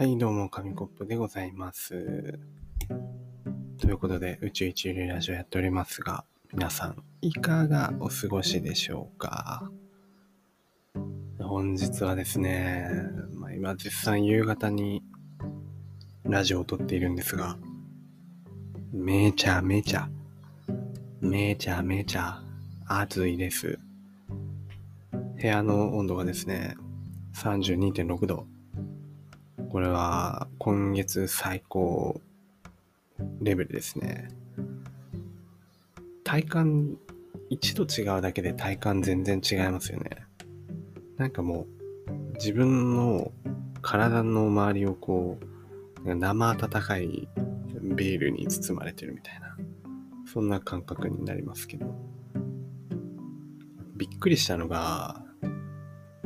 はい、どうも、紙コップでございます。ということで、宇宙一流ラジオやっておりますが、皆さん、いかがお過ごしでしょうか？本日はですね、まあ、今絶賛夕方にラジオを撮っているんですが、めちゃめちゃ、めちゃめちゃ暑いです。部屋の温度がですね、32.6度。これは今月最高レベルですね。体感、1度違うだけで体感全然違いますよね。なんかもう自分の体の周りをこう生温かいビールに包まれてるみたいなそんな感覚になりますけどびっくりしたのが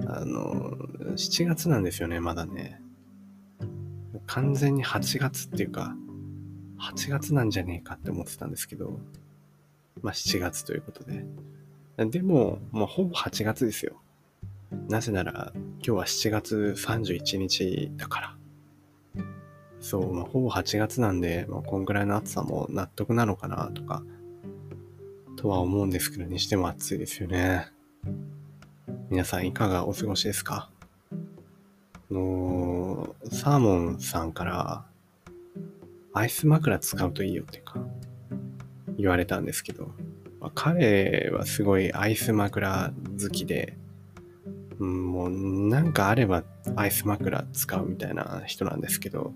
あの7月なんですよねまだね完全に8月っていうか8月なんじゃねえかって思ってたんですけどまあ7月ということで。でももうほぼ8月ですよ。なぜなら今日は7月31日だから。そう、まあ、ほぼ8月なんで、まあ、こんぐらいの暑さも納得なのかなとか、とは思うんですけど、にしても暑いですよね。皆さんいかがお過ごしですか？サーモンさんから、アイス枕使うといいよっていうか、言われたんですけど、まあ彼はすごいアイス枕好きで、うんもうなんかあればアイス枕使うみたいな人なんですけど、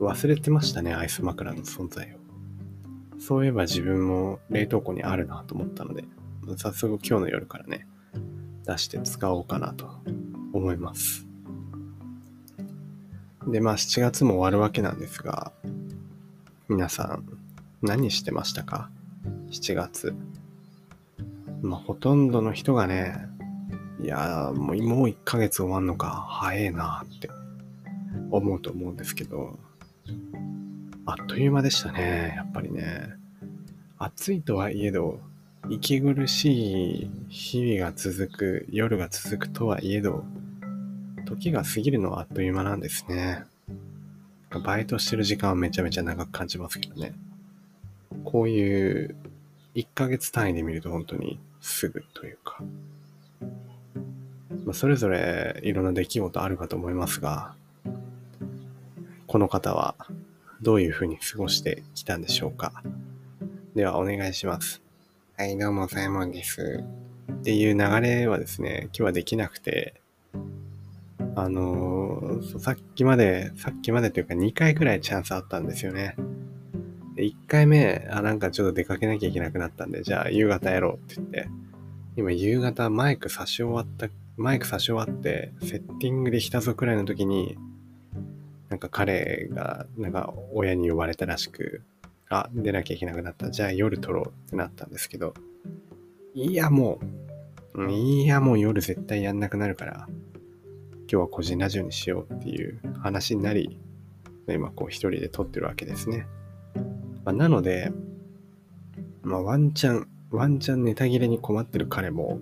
忘れてましたね、アイス枕の存在を。そういえば自分も冷凍庫にあるなと思ったので、早速今日の夜からね、出して使おうかなと思います。で、まあ7月も終わるわけなんですが、皆さん何してましたか ?7 月。まあほとんどの人がね、いやーもうもう1ヶ月終わんのか、早えなって思うと思うんですけど、あっという間でしたね、やっぱりね。暑いとはいえど、息苦しい日々が続く、夜が続くとはいえど、時が過ぎるのはあっという間なんですね。バイトしてる時間はめちゃめちゃ長く感じますけどね。こういう1ヶ月単位で見ると本当にすぐというか、まあ、それぞれいろんな出来事あるかと思いますが、この方はどういうふうに過ごしてきたんでしょうかではお願いします。はい、どうも、サイモンです。っていう流れはですね、今日はできなくて、あのーさっきまで、さっきまでというか2回くらいチャンスあったんですよね。で1回目、あ、なんかちょっと出かけなきゃいけなくなったんで、じゃあ夕方やろうって言って、今夕方マイク差し終わった、マイク差し終わって、セッティングできたぞくらいの時に、なんか彼が、なんか親に呼ばれたらしく、あ、出なきゃいけなくなった。じゃあ夜撮ろうってなったんですけど、いやもう、いやもう夜絶対やんなくなるから、今日は個人ラジオにしようっていう話になり、今こう一人で撮ってるわけですね。まあ、なので、まあワンチャン、ワンチャンネタ切れに困ってる彼も、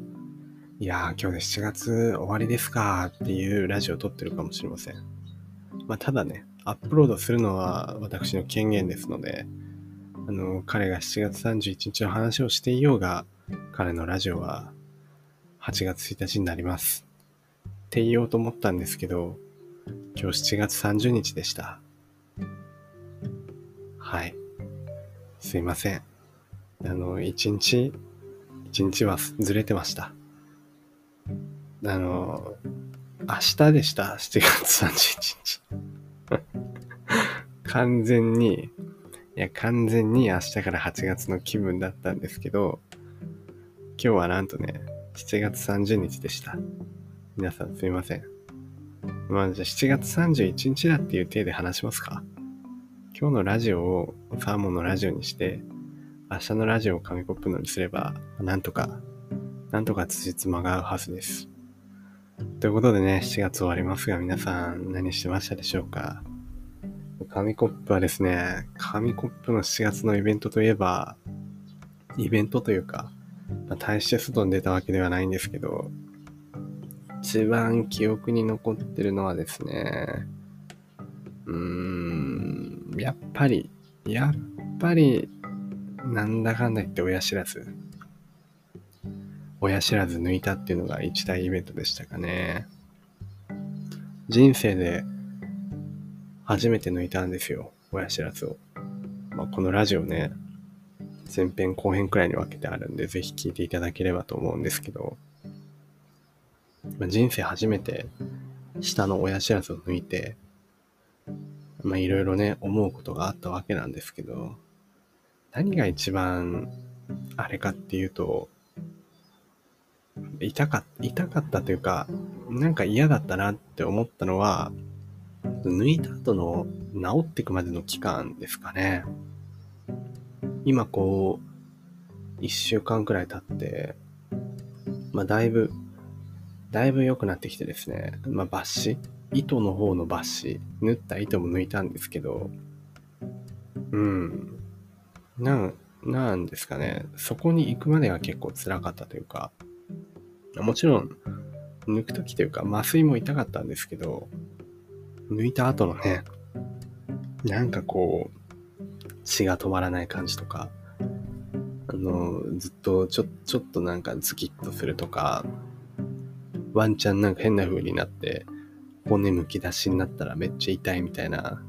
いやー今日で7月終わりですかっていうラジオを撮ってるかもしれません。まあ、ただね、アップロードするのは私の権限ですので、あの、彼が7月31日の話をしていようが、彼のラジオは8月1日になります。って言おうと思ったんですけど、今日7月30日でした。はい。すいません。あの、1日、1日はずれてました。あの、明日でした、7月31日。完全に、いや、完全に明日から8月の気分だったんですけど、今日はなんとね、7月30日でした。皆さんすいません。まあじゃあ7月31日だっていう体で話しますか？今日のラジオをサーモンのラジオにして、明日のラジオを紙コップのにすれば、なんとか、なんとか辻褄が合うはずです。ということでね、7月終わりますが、皆さん何してましたでしょうか？紙コップはですね、紙コップの7月のイベントといえば、イベントというか、まあ、大して外に出たわけではないんですけど、一番記憶に残ってるのはですね、うーん、やっぱり、やっぱり、なんだかんだ言って親知らず。親知らず抜いたっていうのが一大イベントでしたかね。人生で初めて抜いたんですよ。親知らずを。まあ、このラジオね、前編後編くらいに分けてあるんで、ぜひ聞いていただければと思うんですけど、人生初めて下の親知らずを抜いて、まあいろいろね、思うことがあったわけなんですけど、何が一番あれかっていうと、痛か痛かったというか、なんか嫌だったなって思ったのは、抜いた後の治っていくまでの期間ですかね。今こう、一週間くらい経って、まあだいぶ、だいぶ良くなってきてですね、まあ抜歯。糸の方の抜歯、縫った糸も抜いたんですけど、うん。なん、なんですかね。そこに行くまでが結構辛かったというか、もちろん、抜くときというか、麻酔も痛かったんですけど、抜いた後のね、なんかこう、血が止まらない感じとか、あの、ずっとちょ、ちょっとなんかズキッとするとか、ワンチャンなんか変な風になって、骨むき出しになったらめっちゃ痛いみたいな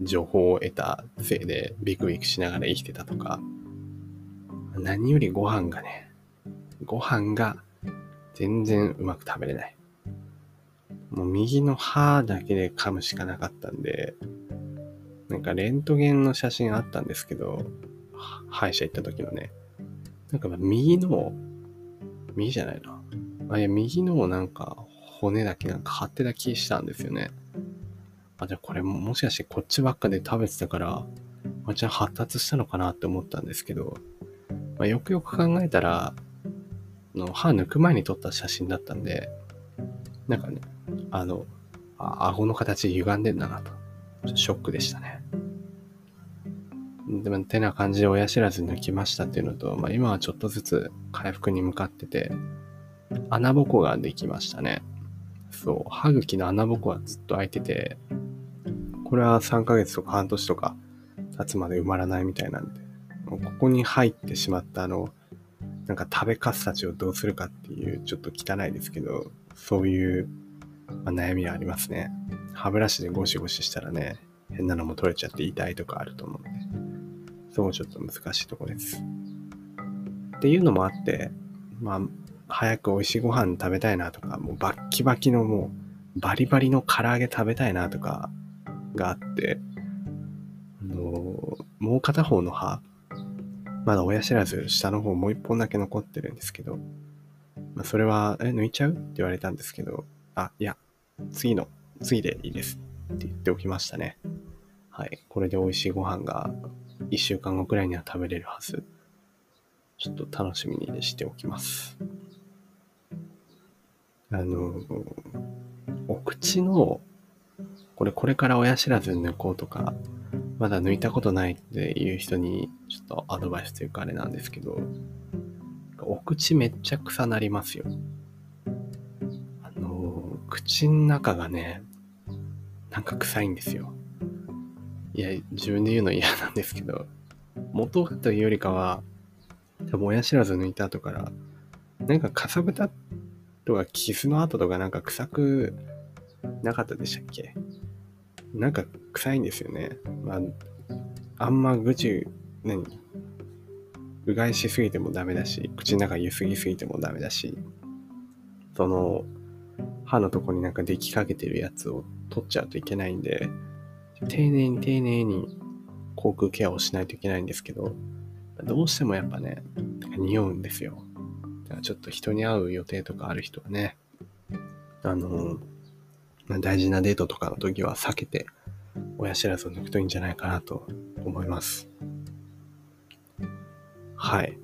情報を得たせいでビクビクしながら生きてたとか、何よりご飯がね、ご飯が全然うまく食べれない。もう右の歯だけで噛むしかなかったんで、なんかレントゲンの写真あったんですけど、歯医者行った時のね、なんか右の、右じゃないな。あ、いや、右のなんか骨だけなんか張ってた気したんですよね。あ、じゃあこれももしかしてこっちばっかで食べてたから、あ、じゃあ発達したのかなって思ったんですけど、まあ、よくよく考えたら、の歯抜く前に撮った写真だったんで、なんかね、あの、あ顎の形歪んでんだなと。ショックでしたね。でも、てな感じで親知らず抜きましたっていうのと、まあ今はちょっとずつ回復に向かってて、穴ぼこができましたね。そう、歯茎の穴ぼこはずっと開いてて、これは3ヶ月とか半年とか経つまで埋まらないみたいなんで、もうここに入ってしまったあの、なんか食べかすたちをどうするかっていう、ちょっと汚いですけど、そういう、まあ、悩みはありますね。歯ブラシでゴシゴシしたらね、変なのも取れちゃって痛いとかあると思うんで、そこちょっと難しいとこです。っていうのもあって、まあ、早く美味しいご飯食べたいなとか、もうバッキバキのもうバリバリの唐揚げ食べたいなとかがあって、あのもう片方の歯、まだ親知らず下の方もう一本だけ残ってるんですけど、まあ、それは、え、抜いちゃう？って言われたんですけど、あ、いや、次の、次でいいですって言っておきましたね。はい。これで美味しいご飯が一週間後くらいには食べれるはず。ちょっと楽しみにしておきます。あの、お口の、これこれから親知らず抜こうとか、まだ抜いたことないっていう人にちょっとアドバイスというかあれなんですけど、お口めっちゃ臭なりますよ。あの、口の中がね、なんか臭いんですよ。いや、自分で言うの嫌なんですけど、元というよりかは、多分親知らず抜いた後から、なんかかさぶたっとか傷の跡とかなんか臭くなかったでしたっけ？なんか臭いんですよね。まあ、あんまぐち、何？うがいしすぎてもダメだし、口の中ゆすぎすぎてもダメだし、その、歯のとこになんかできかけてるやつを取っちゃうといけないんで、丁寧に丁寧に口腔ケアをしないといけないんですけど、どうしてもやっぱね、匂うんですよ。ちょっと人に会う予定とかある人はね、あの、大事なデートとかの時は避けて、親知らずを抜くといいんじゃないかなと思います。はい。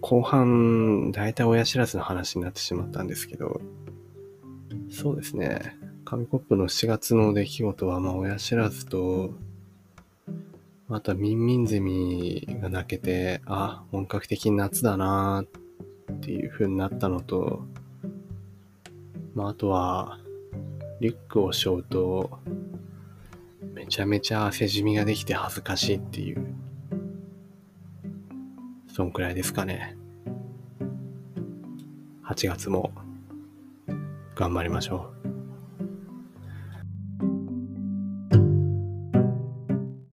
後半、だいたい親知らずの話になってしまったんですけど、そうですね。紙コップの7月の出来事は、まあ、親知らずと、あとはミンミンゼミが泣けて、あ、本格的に夏だなーっていう風になったのと、まあ、あとは、リュックを背負うと、めちゃめちゃ汗じみができて恥ずかしいっていう、そんくらいですかね。8月も頑張りましょう。